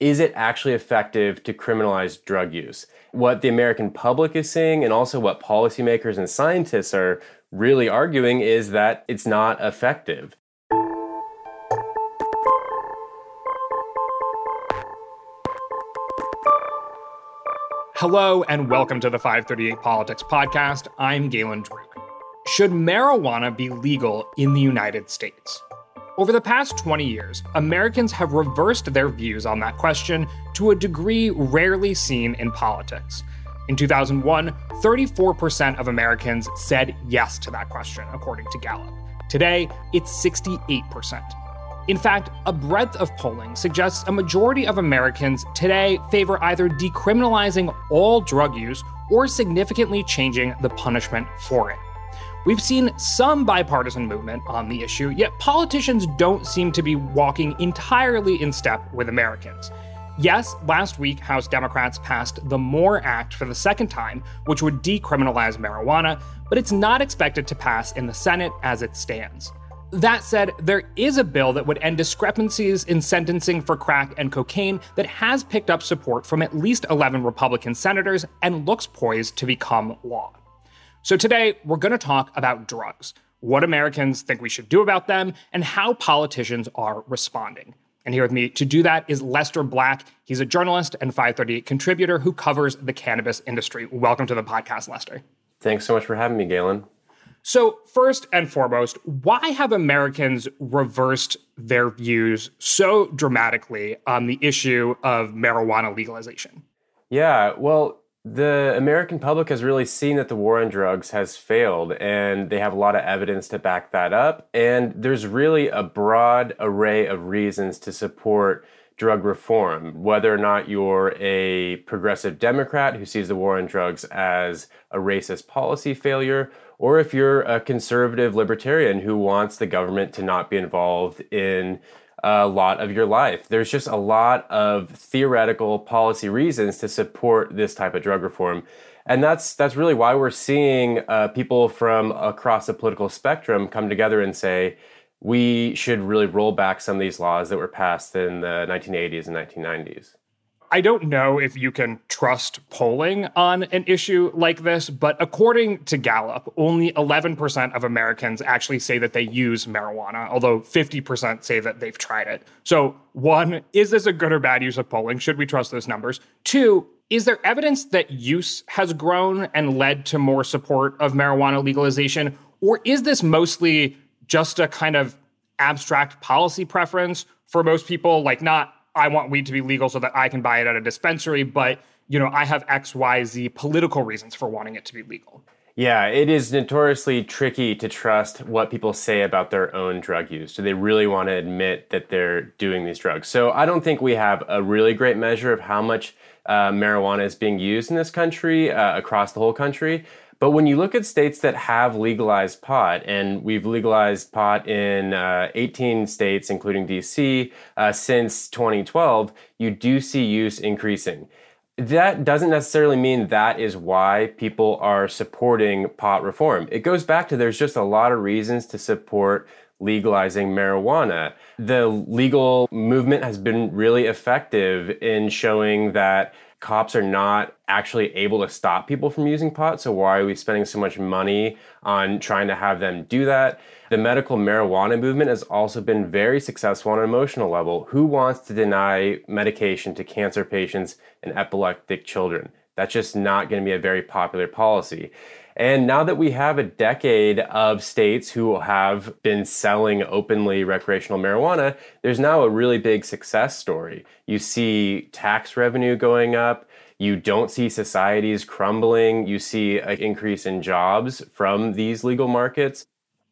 is it actually effective to criminalize drug use? What the American public is seeing, and also what policymakers and scientists are really arguing, is that it's not effective. Hello, and welcome to the 538 Politics Podcast. I'm Galen Druke. Should marijuana be legal in the United States? Over the past 20 years, Americans have reversed their views on that question to a degree rarely seen in politics. In 2001, 34% of Americans said yes to that question, according to Gallup. Today, it's 68%. In fact, a breadth of polling suggests a majority of Americans today favor either decriminalizing all drug use or significantly changing the punishment for it. We've seen some bipartisan movement on the issue, yet politicians don't seem to be walking entirely in step with Americans. Yes, last week, House Democrats passed the MORE Act for the second time, which would decriminalize marijuana, but it's not expected to pass in the Senate as it stands. That said, there is a bill that would end discrepancies in sentencing for crack and cocaine that has picked up support from at least 11 Republican senators and looks poised to become law. So today, we're going to talk about drugs, what Americans think we should do about them, and how politicians are responding. And here with me to do that is Lester Black. He's a journalist and 538 contributor who covers the cannabis industry. Welcome to the podcast, Lester. Thanks so much for having me, Galen. So, first and foremost, why have Americans reversed their views so dramatically on the issue of marijuana legalization? Yeah, well, the American public has really seen that the war on drugs has failed, and they have a lot of evidence to back that up. And there's really a broad array of reasons to support drug reform, whether or not you're a progressive Democrat who sees the war on drugs as a racist policy failure, or if you're a conservative libertarian who wants the government to not be involved in a lot of your life. There's just a lot of theoretical policy reasons to support this type of drug reform. And that's that's really why we're seeing uh, people from across the political spectrum come together and say we should really roll back some of these laws that were passed in the 1980s and 1990s. I don't know if you can trust polling on an issue like this, but according to Gallup, only 11% of Americans actually say that they use marijuana, although 50% say that they've tried it. So, one, is this a good or bad use of polling? Should we trust those numbers? Two, is there evidence that use has grown and led to more support of marijuana legalization? Or is this mostly just a kind of abstract policy preference for most people? Like, not I want weed to be legal so that I can buy it at a dispensary, but you know, I have X, Y, Z political reasons for wanting it to be legal. Yeah, it is notoriously tricky to trust what people say about their own drug use. Do they really want to admit that they're doing these drugs? So I don't think we have a really great measure of how much uh, marijuana is being used in this country uh, across the whole country. But when you look at states that have legalized pot, and we've legalized pot in uh, 18 states, including DC, uh, since 2012, you do see use increasing. That doesn't necessarily mean that is why people are supporting pot reform. It goes back to there's just a lot of reasons to support legalizing marijuana. The legal movement has been really effective in showing that cops are not actually able to stop people from using pot. So why are we spending so much money on trying to have them do that? The medical marijuana movement has also been very successful on an emotional level. Who wants to deny medication to cancer patients and epileptic children? That's just not going to be a very popular policy. And now that we have a decade of states who have been selling openly recreational marijuana, there's now a really big success story. You see tax revenue going up. You don't see societies crumbling. You see an increase in jobs from these legal markets.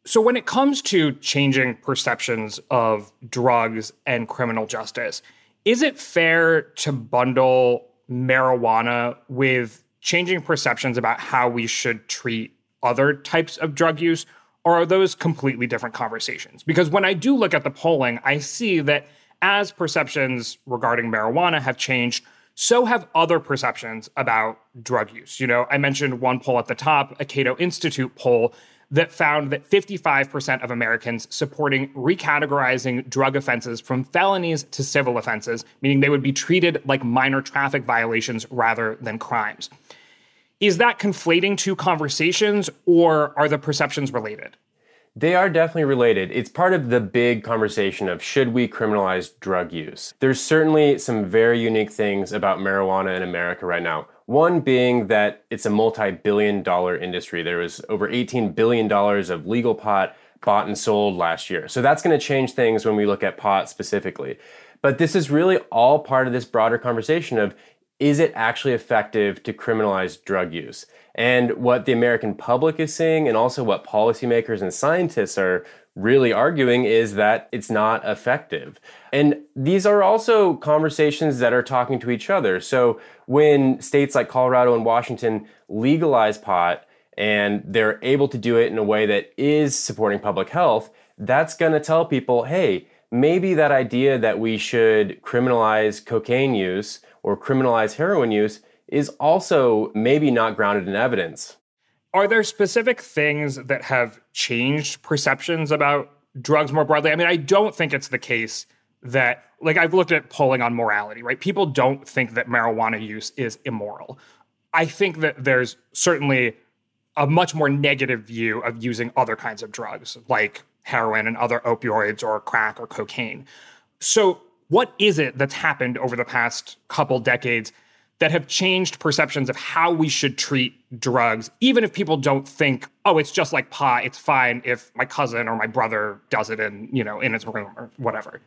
So, when it comes to changing perceptions of drugs and criminal justice, is it fair to bundle marijuana with changing perceptions about how we should treat other types of drug use? Or are those completely different conversations? Because when I do look at the polling, I see that as perceptions regarding marijuana have changed, so have other perceptions about drug use. You know, I mentioned one poll at the top, a Cato Institute poll that found that 55% of Americans supporting recategorizing drug offenses from felonies to civil offenses, meaning they would be treated like minor traffic violations rather than crimes. Is that conflating two conversations or are the perceptions related? They are definitely related. It's part of the big conversation of should we criminalize drug use. There's certainly some very unique things about marijuana in America right now. One being that it's a multi billion dollar industry. There was over $18 billion of legal pot bought and sold last year. So that's going to change things when we look at pot specifically. But this is really all part of this broader conversation of is it actually effective to criminalize drug use? And what the American public is seeing, and also what policymakers and scientists are really arguing, is that it's not effective. And these are also conversations that are talking to each other. So when states like Colorado and Washington legalize pot and they're able to do it in a way that is supporting public health, that's to tell people, hey, maybe that idea that we should criminalize cocaine use or criminalize heroin use is also maybe not grounded in evidence. Are there specific things that have changed perceptions about drugs more broadly? I mean, I don't think it's the case that, like, I've looked at polling on morality, right? People don't think that marijuana use is immoral. I think that there's certainly a much more negative view of using other kinds of drugs like heroin and other opioids or crack or cocaine. So, what is it that's happened over the past couple decades that have changed perceptions of how we should treat drugs, even if people don't think, oh, it's just like pot, it's fine if my cousin or my brother does it in, you know, in his room or whatever.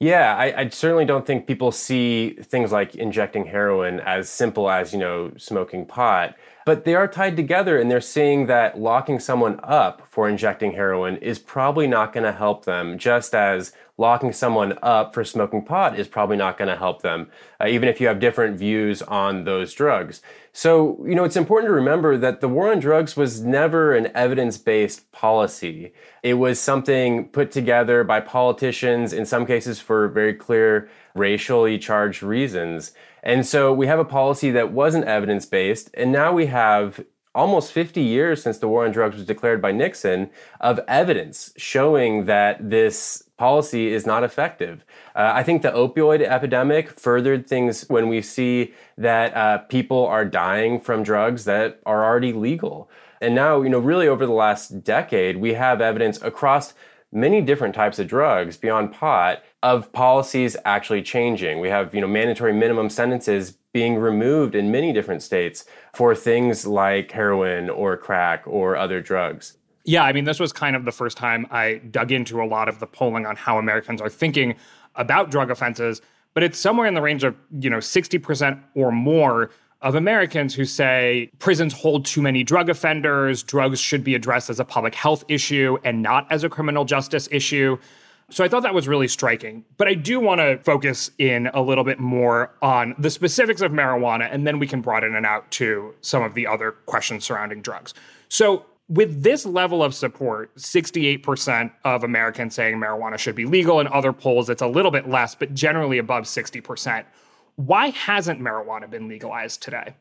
Yeah, I, I, certainly don't think people see things like injecting heroin as simple as, you know, smoking pot. But they are tied together and they're seeing that locking someone up for injecting heroin is probably not going to help them, just as locking someone up for smoking pot is probably not going to help them, uh, even if you have different views on those drugs. So, you know, it's important to remember that the war on drugs was never an evidence based policy. It was something put together by politicians, in some cases for very clear racially charged reasons. And so we have a policy that wasn't evidence based, and now we have almost 50 years since the war on drugs was declared by Nixon of evidence showing that this policy is not effective. Uh, I think the opioid epidemic furthered things when we see that uh, people are dying from drugs that are already legal. And now, you know, really over the last decade, we have evidence across many different types of drugs beyond pot of policies actually changing. We have, you know, mandatory minimum sentences being removed in many different states for things like heroin or crack or other drugs. Yeah, I mean, this was kind of the first time I dug into a lot of the polling on how Americans are thinking about drug offenses, but it's somewhere in the range of, you know, 60% or more of Americans who say prisons hold too many drug offenders, drugs should be addressed as a public health issue and not as a criminal justice issue. So I thought that was really striking. But I do want to focus in a little bit more on the specifics of marijuana, and then we can broaden it out to some of the other questions surrounding drugs. So with this level of support, 68% of Americans saying marijuana should be legal. In other polls, it's a little bit less, but generally above 60%. Why hasn't marijuana been legalized today?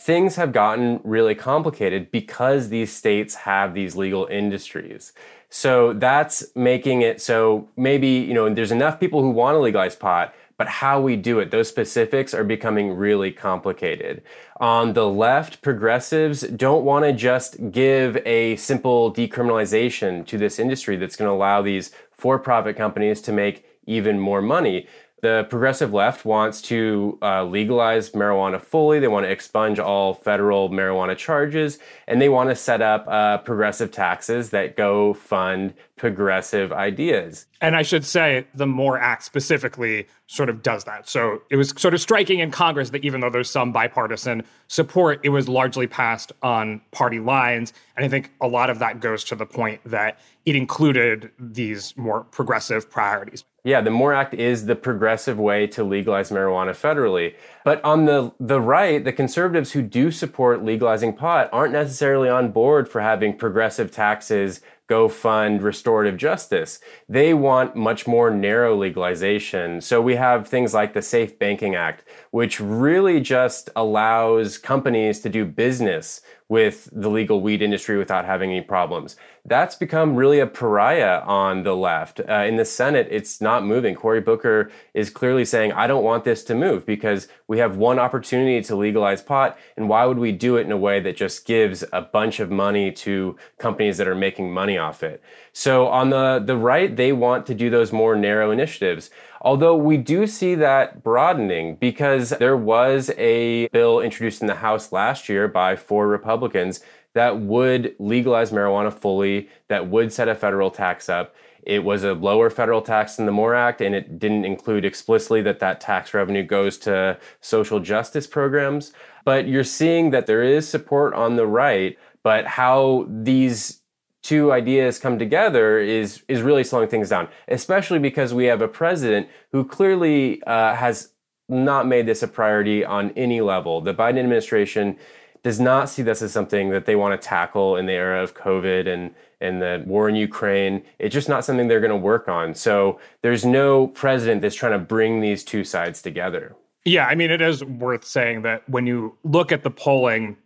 Things have gotten really complicated because these states have these legal industries. So that's making it so maybe, you know, there's enough people who want to legalize pot, but how we do it, those specifics are becoming really complicated. On the left, progressives don't want to just give a simple decriminalization to this industry that's going to allow these for profit companies to make even more money. The progressive left wants to uh, legalize marijuana fully. They want to expunge all federal marijuana charges, and they want to set up uh, progressive taxes that go fund progressive ideas. And I should say, the MORE Act specifically sort of does that. So it was sort of striking in Congress that even though there's some bipartisan support, it was largely passed on party lines. And I think a lot of that goes to the point that it included these more progressive priorities. Yeah, the MORE Act is the progressive way to legalize marijuana federally. But on the, the right, the conservatives who do support legalizing pot aren't necessarily on board for having progressive taxes go fund restorative justice. They want much more narrow legalization. So we have things like the Safe Banking Act, which really just allows companies to do business with the legal weed industry without having any problems. That's become really a pariah on the left. Uh, in the Senate, it's not moving. Cory Booker is clearly saying, I don't want this to move because we have one opportunity to legalize pot, and why would we do it in a way that just gives a bunch of money to companies that are making money off it? So on the, the right, they want to do those more narrow initiatives. Although we do see that broadening because there was a bill introduced in the House last year by four Republicans that would legalize marijuana fully, that would set a federal tax up. It was a lower federal tax than the MORE Act, and it didn't include explicitly that that tax revenue goes to social justice programs. But you're seeing that there is support on the right, but how these two ideas come together is is really slowing things down, especially because we have a president who clearly uh, has not made this a priority on any level. The Biden administration does not see this as something that they want to tackle in the era of COVID and and the war in Ukraine. It's just not something they're going to work on. So there's no president that's trying to bring these two sides together. Yeah, I mean, it is worth saying that when you look at the polling,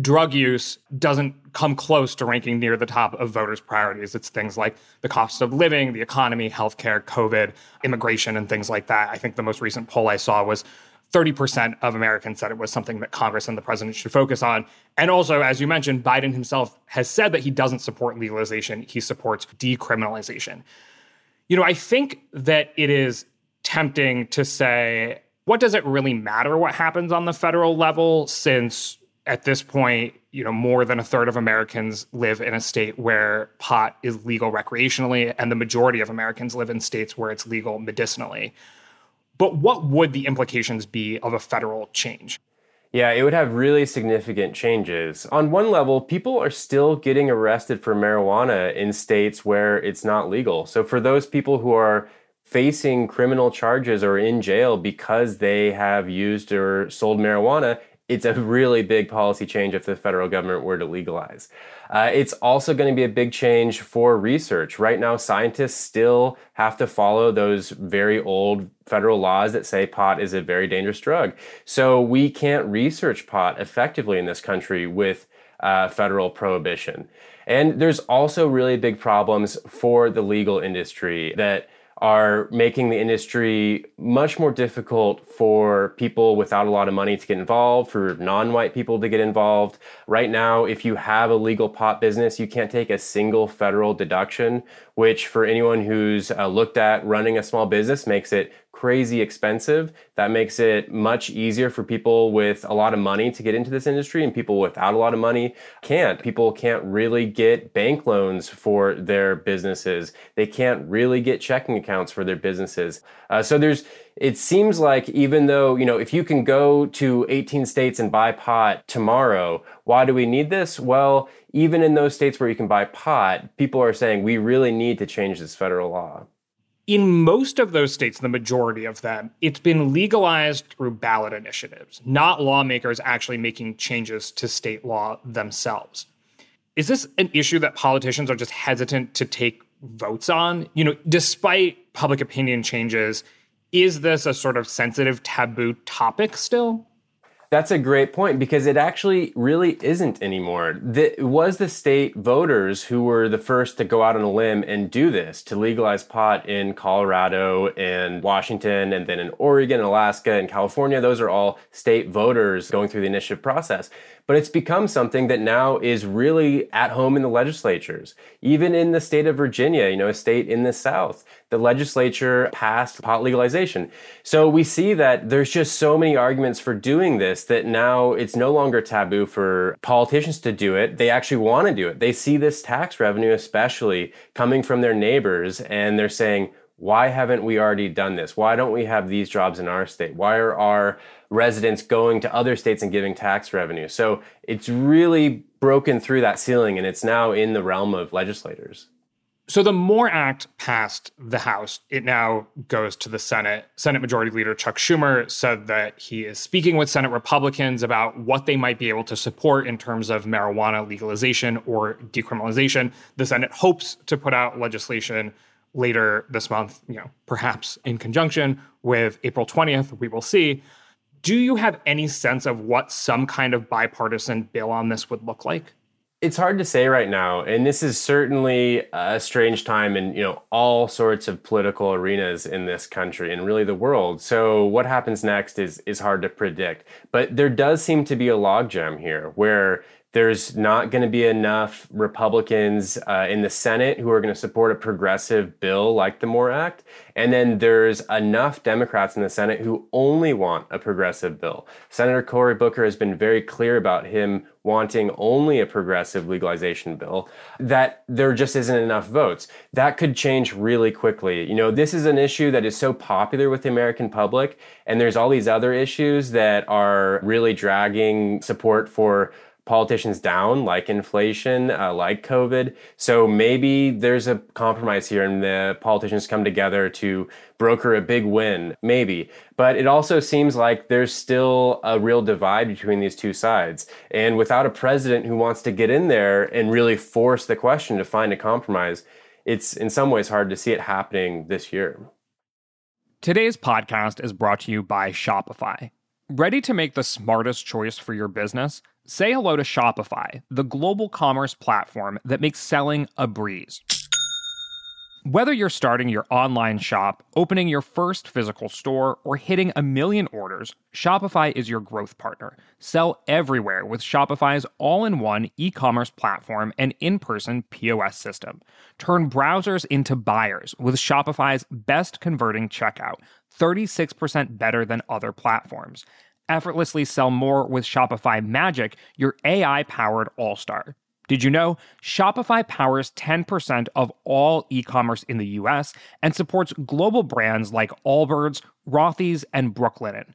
drug use doesn't come close to ranking near the top of voters' priorities. It's things like the cost of living, the economy, healthcare, COVID, immigration, and things like that. I think the most recent poll I saw was 30% of Americans said it was something that Congress and the president should focus on. And also, as you mentioned, Biden himself has said that he doesn't support legalization, he supports decriminalization. You know, I think that it is tempting to say, what does it really matter what happens on the federal level since at this point, you know, more than a third of Americans live in a state where pot is legal recreationally, and the majority of Americans live in states where it's legal medicinally. But what would the implications be of a federal change? Yeah, it would have really significant changes. On one level, people are still getting arrested for marijuana in states where it's not legal. So for those people who are facing criminal charges or in jail because they have used or sold marijuana, it's a really big policy change if the federal government were to legalize. Uh, it's also going to be a big change for research. Right now, scientists still have to follow those very old federal laws that say pot is a very dangerous drug. So we can't research pot effectively in this country with uh, federal prohibition. And there's also really big problems for the legal industry that are making the industry much more difficult for people without a lot of money to get involved, for non white people to get involved. Right now, if you have a legal pot business, you can't take a single federal deduction, which for anyone who's uh, looked at running a small business makes it crazy expensive. That makes it much easier for people with a lot of money to get into this industry, and people without a lot of money can't. People can't really get bank loans for their businesses. They can't really get checking accounts for their businesses. Uh, so there's it seems like even though you know if you can go to 18 states and buy pot tomorrow why do we need this well even in those states where you can buy pot people are saying we really need to change this federal law in most of those states, the majority of them, it's been legalized through ballot initiatives, not lawmakers actually making changes to state law themselves. Is this an issue that politicians are just hesitant to take votes on? You know, despite public opinion changes, is this a sort of sensitive taboo topic still? That's a great point because it actually really isn't anymore. it was the state voters who were the first to go out on a limb and do this to legalize pot in Colorado and Washington and then in Oregon, Alaska, and California. Those are all state voters going through the initiative process but it's become something that now is really at home in the legislatures. Even in the state of Virginia, you know, a state in the South, the legislature passed pot legalization. So we see that there's just so many arguments for doing this that now it's no longer taboo for politicians to do it. They actually want to do it. They see this tax revenue, especially coming from their neighbors, and they're saying, why haven't we already done this? Why don't we have these jobs in our state? Why are our residents going to other states and giving tax revenue? So it's really broken through that ceiling and it's now in the realm of legislators. So the MORE Act passed the House. It now goes to the Senate. Senate Majority Leader Chuck Schumer said that he is speaking with Senate Republicans about what they might be able to support in terms of marijuana legalization or decriminalization. The Senate hopes to put out legislation later this month, you know, perhaps in conjunction with April 20th. We will see. Do you have any sense of what some kind of bipartisan bill on this would look like? It's hard to say right now, and this is certainly a strange time in you know all sorts of political arenas in this country and really the world. So what happens next is is hard to predict. But there does seem to be a logjam here where there's not going to be enough Republicans uh, in the Senate who are going to support a progressive bill like the MORE Act. And then there's enough Democrats in the Senate who only want a progressive bill. Senator Cory Booker has been very clear about him wanting only a progressive legalization bill, that there just isn't enough votes. That could change really quickly. You know, this is an issue that is so popular with the American public, and there's all these other issues that are really dragging support for politicians down, like inflation, uh, like COVID. So maybe there's a compromise here and the politicians come together to broker a big win, maybe. But it also seems like there's still a real divide between these two sides. And without a president who wants to get in there and really force the question to find a compromise, it's in some ways hard to see it happening this year. Today's podcast is brought to you by Shopify. Ready to make the smartest choice for your business? Say hello to Shopify, the global commerce platform that makes selling a breeze. Whether you're starting your online shop, opening your first physical store, or hitting a million orders, Shopify is your growth partner. Sell everywhere with Shopify's all in one e commerce platform and in person POS system. Turn browsers into buyers with Shopify's best converting checkout, 36% better than other platforms effortlessly sell more with Shopify Magic, your AI powered all star. Did you know Shopify powers 10% of all e commerce in the US and supports global brands like Allbirds, Rothy's, and Brooklinen?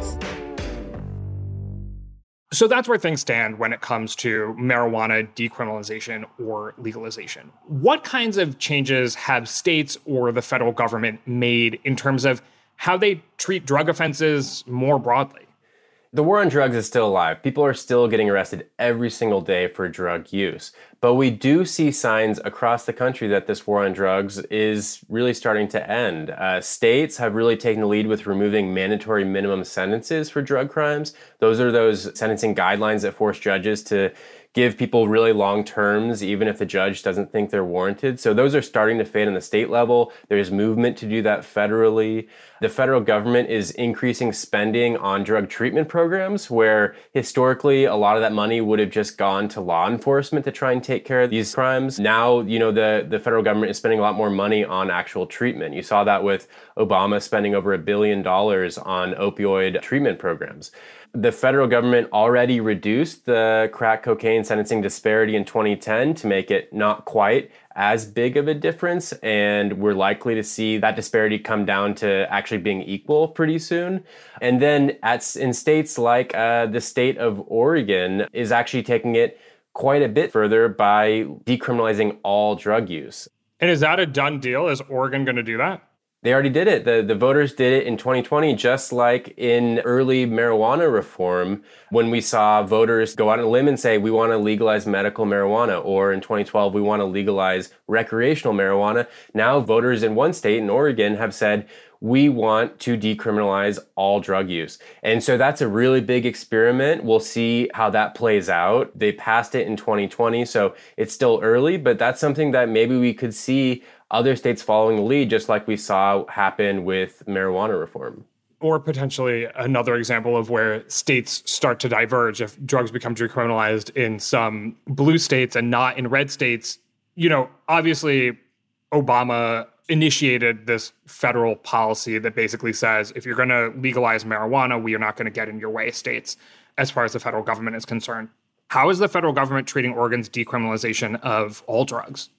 So that's where things stand when it comes to marijuana decriminalization or legalization. What kinds of changes have states or the federal government made in terms of how they treat drug offenses more broadly? The war on drugs is still alive. People are still getting arrested every single day for drug use. But we do see signs across the country that this war on drugs is really starting to end. Uh, states have really taken the lead with removing mandatory minimum sentences for drug crimes. Those are those sentencing guidelines that force judges to give people really long terms, even if the judge doesn't think they're warranted. So those are starting to fade on the state level. There's movement to do that federally. The federal government is increasing spending on drug treatment programs, where historically a lot of that money would have just gone to law enforcement to try and take care of these crimes. Now, you know, the, the federal government is spending a lot more money on actual treatment. You saw that with Obama spending over a billion dollars on opioid treatment programs the federal government already reduced the crack cocaine sentencing disparity in 2010 to make it not quite as big of a difference. And we're likely to see that disparity come down to actually being equal pretty soon. And then at, in states like uh, the state of Oregon is actually taking it quite a bit further by decriminalizing all drug use. And is that a done deal? Is Oregon going to do that? They already did it. The, the voters did it in 2020, just like in early marijuana reform, when we saw voters go out on a limb and say, we want to legalize medical marijuana, or in 2012, we want to legalize recreational marijuana. Now, voters in one state, in Oregon, have said, we want to decriminalize all drug use. And so that's a really big experiment. We'll see how that plays out. They passed it in 2020, so it's still early, but that's something that maybe we could see other states following the lead, just like we saw happen with marijuana reform. Or potentially another example of where states start to diverge if drugs become decriminalized in some blue states and not in red states. You know, obviously, Obama initiated this federal policy that basically says if you're going to legalize marijuana, we are not going to get in your way, states, as far as the federal government is concerned. How is the federal government treating Oregon's decriminalization of all drugs?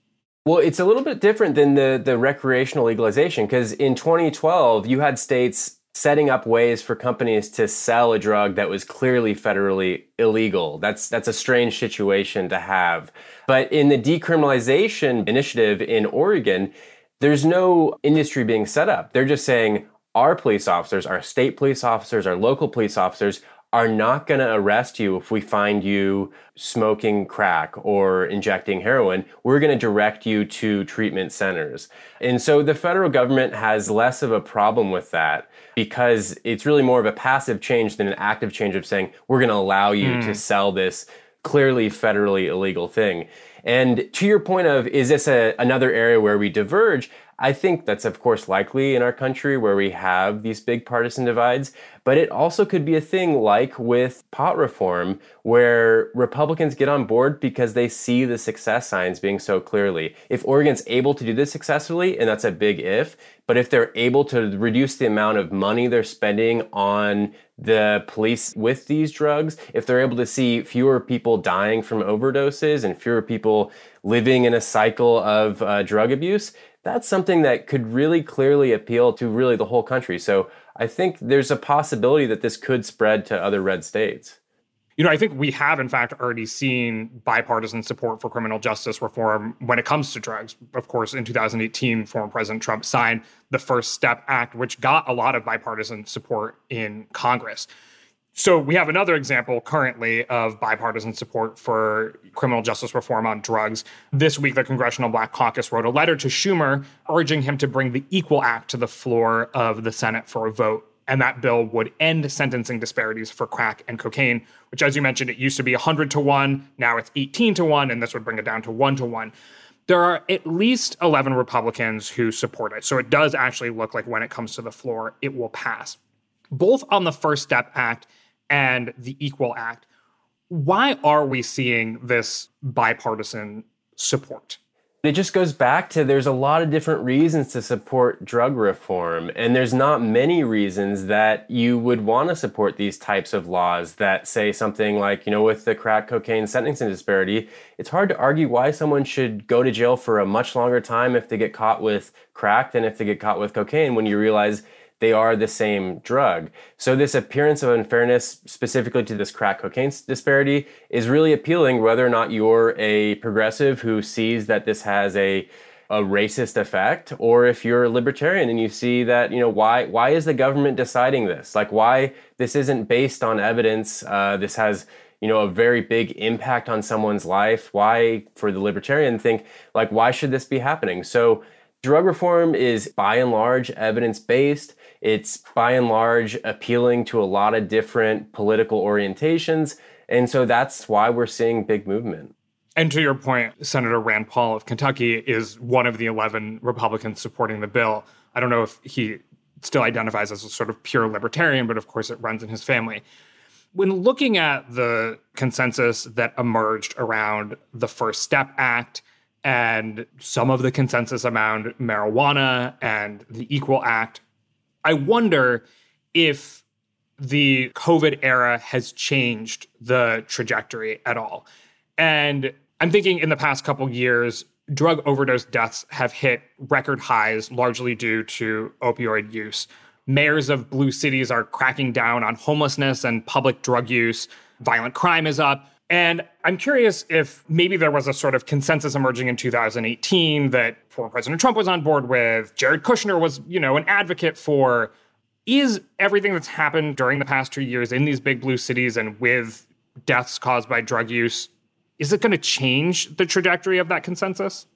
Well, it's a little bit different than the, the recreational legalization because in 2012, you had states setting up ways for companies to sell a drug that was clearly federally illegal. That's that's a strange situation to have. But in the decriminalization initiative in Oregon, there's no industry being set up. They're just saying our police officers, our state police officers, our local police officers are not going to arrest you if we find you smoking crack or injecting heroin. We're going to direct you to treatment centers. And so the federal government has less of a problem with that because it's really more of a passive change than an active change of saying, we're going to allow you mm. to sell this clearly federally illegal thing. And to your point of, is this a, another area where we diverge? I think that's, of course, likely in our country where we have these big partisan divides, but it also could be a thing like with pot reform, where Republicans get on board because they see the success signs being so clearly. If Oregon's able to do this successfully, and that's a big if, but if they're able to reduce the amount of money they're spending on the police with these drugs, if they're able to see fewer people dying from overdoses and fewer people living in a cycle of uh, drug abuse, that's something that could really clearly appeal to really the whole country. So I think there's a possibility that this could spread to other red states. You know, I think we have, in fact, already seen bipartisan support for criminal justice reform when it comes to drugs. Of course, in 2018, former President Trump signed the First Step Act, which got a lot of bipartisan support in Congress. So we have another example currently of bipartisan support for criminal justice reform on drugs. This week, the Congressional Black Caucus wrote a letter to Schumer urging him to bring the Equal Act to the floor of the Senate for a vote. And that bill would end sentencing disparities for crack and cocaine, which, as you mentioned, it used to be 100 to 1. Now it's 18 to 1, and this would bring it down to 1 to 1 there are at least 11 Republicans who support it. So it does actually look like when it comes to the floor, it will pass. Both on the First Step Act and the Equal Act. Why are we seeing this bipartisan support? It just goes back to there's a lot of different reasons to support drug reform, and there's not many reasons that you would want to support these types of laws that say something like, you know, with the crack cocaine sentencing disparity, it's hard to argue why someone should go to jail for a much longer time if they get caught with crack than if they get caught with cocaine when you realize they are the same drug. So this appearance of unfairness specifically to this crack cocaine disparity is really appealing whether or not you're a progressive who sees that this has a a racist effect or if you're a libertarian and you see that you know why why is the government deciding this? Like why this isn't based on evidence uh, this has you know a very big impact on someone's life? Why for the libertarian think like why should this be happening? So drug reform is by and large evidence based it's by and large appealing to a lot of different political orientations. And so that's why we're seeing big movement. And to your point, Senator Rand Paul of Kentucky is one of the 11 Republicans supporting the bill. I don't know if he still identifies as a sort of pure libertarian, but of course it runs in his family. When looking at the consensus that emerged around the First Step Act and some of the consensus around marijuana and the Equal Act, I wonder if the COVID era has changed the trajectory at all. And I'm thinking in the past couple years, drug overdose deaths have hit record highs, largely due to opioid use. Mayors of blue cities are cracking down on homelessness and public drug use. Violent crime is up. And I'm curious if maybe there was a sort of consensus emerging in 2018 that former President Trump was on board with, Jared Kushner was, you know, an advocate for. Is everything that's happened during the past two years in these big blue cities and with deaths caused by drug use, is it going to change the trajectory of that consensus?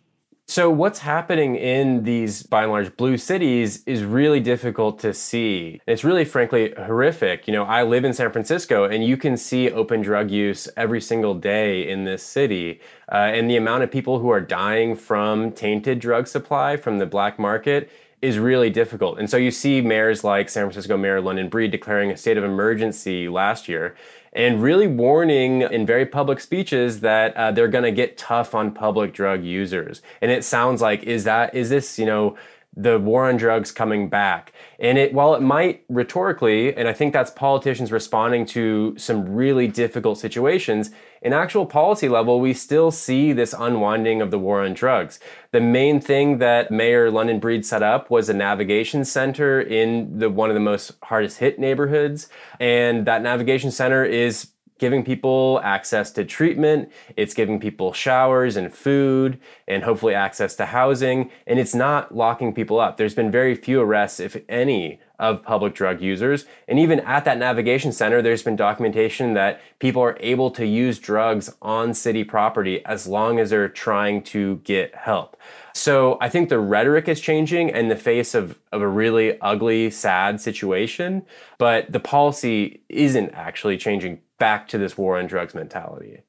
So, what's happening in these, by and large, blue cities is really difficult to see. It's really, frankly, horrific. You know, I live in San Francisco and you can see open drug use every single day in this city. Uh, and the amount of people who are dying from tainted drug supply from the black market is really difficult. And so you see mayors like San Francisco Mayor London Breed declaring a state of emergency last year and really warning in very public speeches that uh, they're going to get tough on public drug users. And it sounds like is that is this, you know, the war on drugs coming back. And it, while it might rhetorically, and I think that's politicians responding to some really difficult situations, in actual policy level, we still see this unwinding of the war on drugs. The main thing that Mayor London Breed set up was a navigation center in the one of the most hardest hit neighborhoods. And that navigation center is giving people access to treatment, it's giving people showers and food, and hopefully access to housing, and it's not locking people up. There's been very few arrests, if any, of public drug users. And even at that navigation center, there's been documentation that people are able to use drugs on city property as long as they're trying to get help. So I think the rhetoric is changing in the face of, of a really ugly, sad situation, but the policy isn't actually changing back to this war on drugs mentality.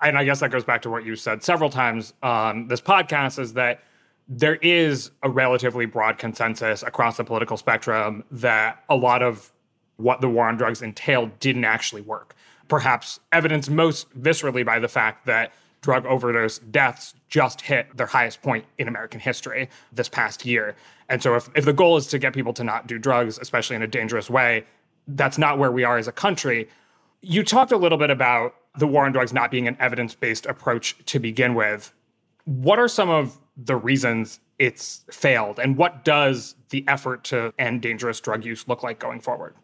And I guess that goes back to what you said several times on this podcast is that there is a relatively broad consensus across the political spectrum that a lot of what the war on drugs entailed didn't actually work. Perhaps evidenced most viscerally by the fact that drug overdose deaths just hit their highest point in American history this past year. And so, if, if the goal is to get people to not do drugs, especially in a dangerous way, that's not where we are as a country. You talked a little bit about the war on drugs not being an evidence based approach to begin with. What are some of the reasons it's failed, and what does the effort to end dangerous drug use look like going forward?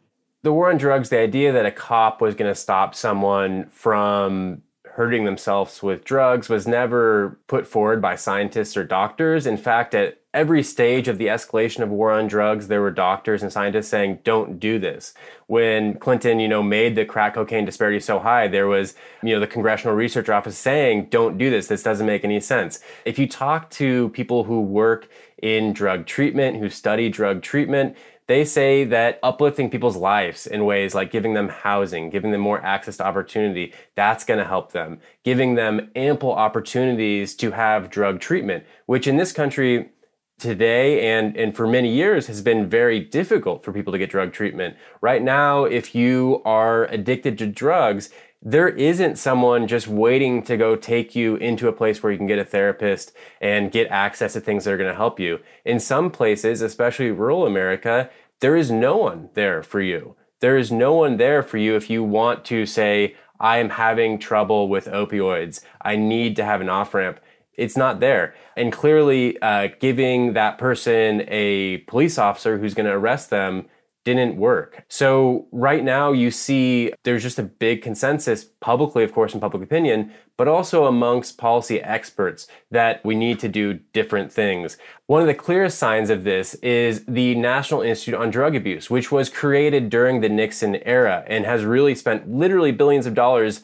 The war on drugs, the idea that a cop was going to stop someone from hurting themselves with drugs was never put forward by scientists or doctors. In fact, at every stage of the escalation of war on drugs, there were doctors and scientists saying, don't do this. When Clinton, you know, made the crack cocaine disparity so high, there was, you know, the Congressional Research Office saying, don't do this. This doesn't make any sense. If you talk to people who work in drug treatment, who study drug treatment, they say that uplifting people's lives in ways like giving them housing, giving them more access to opportunity, that's going to help them. Giving them ample opportunities to have drug treatment, which in this country today and, and for many years has been very difficult for people to get drug treatment. Right now, if you are addicted to drugs, there isn't someone just waiting to go take you into a place where you can get a therapist and get access to things that are going to help you. In some places, especially rural America, there is no one there for you. There is no one there for you if you want to say, I am having trouble with opioids. I need to have an off ramp. It's not there. And clearly, uh, giving that person a police officer who's going to arrest them didn't work. So right now you see there's just a big consensus publicly, of course, in public opinion, but also amongst policy experts that we need to do different things. One of the clearest signs of this is the National Institute on Drug Abuse, which was created during the Nixon era and has really spent literally billions of dollars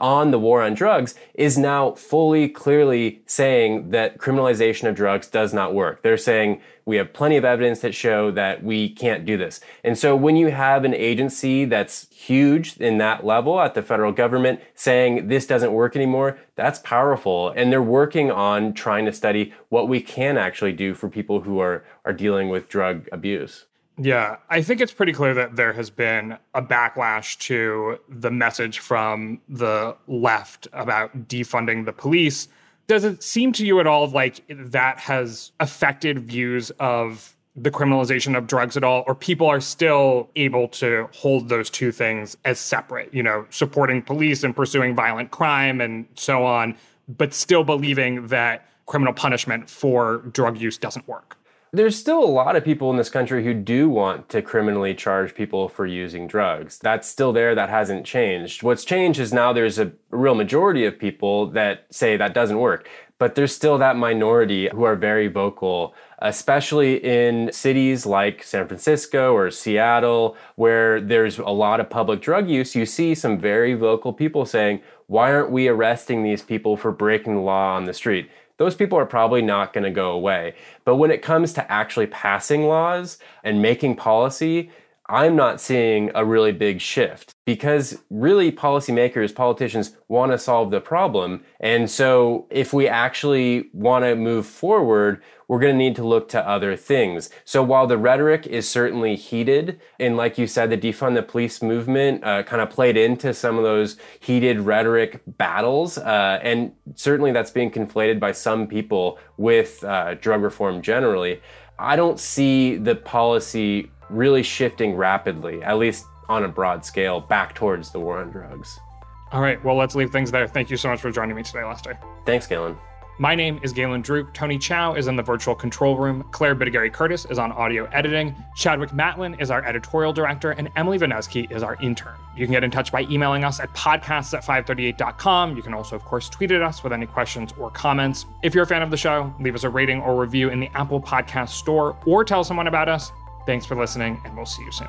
on the war on drugs is now fully clearly saying that criminalization of drugs does not work. They're saying we have plenty of evidence that show that we can't do this. And so when you have an agency that's huge in that level at the federal government saying this doesn't work anymore, that's powerful. And they're working on trying to study what we can actually do for people who are, are dealing with drug abuse. Yeah, I think it's pretty clear that there has been a backlash to the message from the left about defunding the police. Does it seem to you at all like that has affected views of the criminalization of drugs at all, or people are still able to hold those two things as separate, you know, supporting police and pursuing violent crime and so on, but still believing that criminal punishment for drug use doesn't work? There's still a lot of people in this country who do want to criminally charge people for using drugs. That's still there, that hasn't changed. What's changed is now there's a real majority of people that say that doesn't work. But there's still that minority who are very vocal, especially in cities like San Francisco or Seattle, where there's a lot of public drug use. You see some very vocal people saying, Why aren't we arresting these people for breaking the law on the street? Those people are probably not going to go away. But when it comes to actually passing laws and making policy, I'm not seeing a really big shift because really policymakers, politicians want to solve the problem. And so if we actually want to move forward, we're going to need to look to other things. So while the rhetoric is certainly heated, and like you said, the defund the police movement uh, kind of played into some of those heated rhetoric battles, uh, and certainly that's being conflated by some people with uh, drug reform generally. I don't see the policy really shifting rapidly, at least on a broad scale, back towards the war on drugs. All right, well, let's leave things there. Thank you so much for joining me today, Lester. Thanks, Galen. My name is Galen Druke. Tony Chow is in the virtual control room. Claire Bidigare Curtis is on audio editing. Chadwick Matlin is our editorial director, and Emily Vanesky is our intern. You can get in touch by emailing us at podcasts at 538.com. You can also, of course, tweet at us with any questions or comments. If you're a fan of the show, leave us a rating or review in the Apple Podcast Store or tell someone about us. Thanks for listening, and we'll see you soon.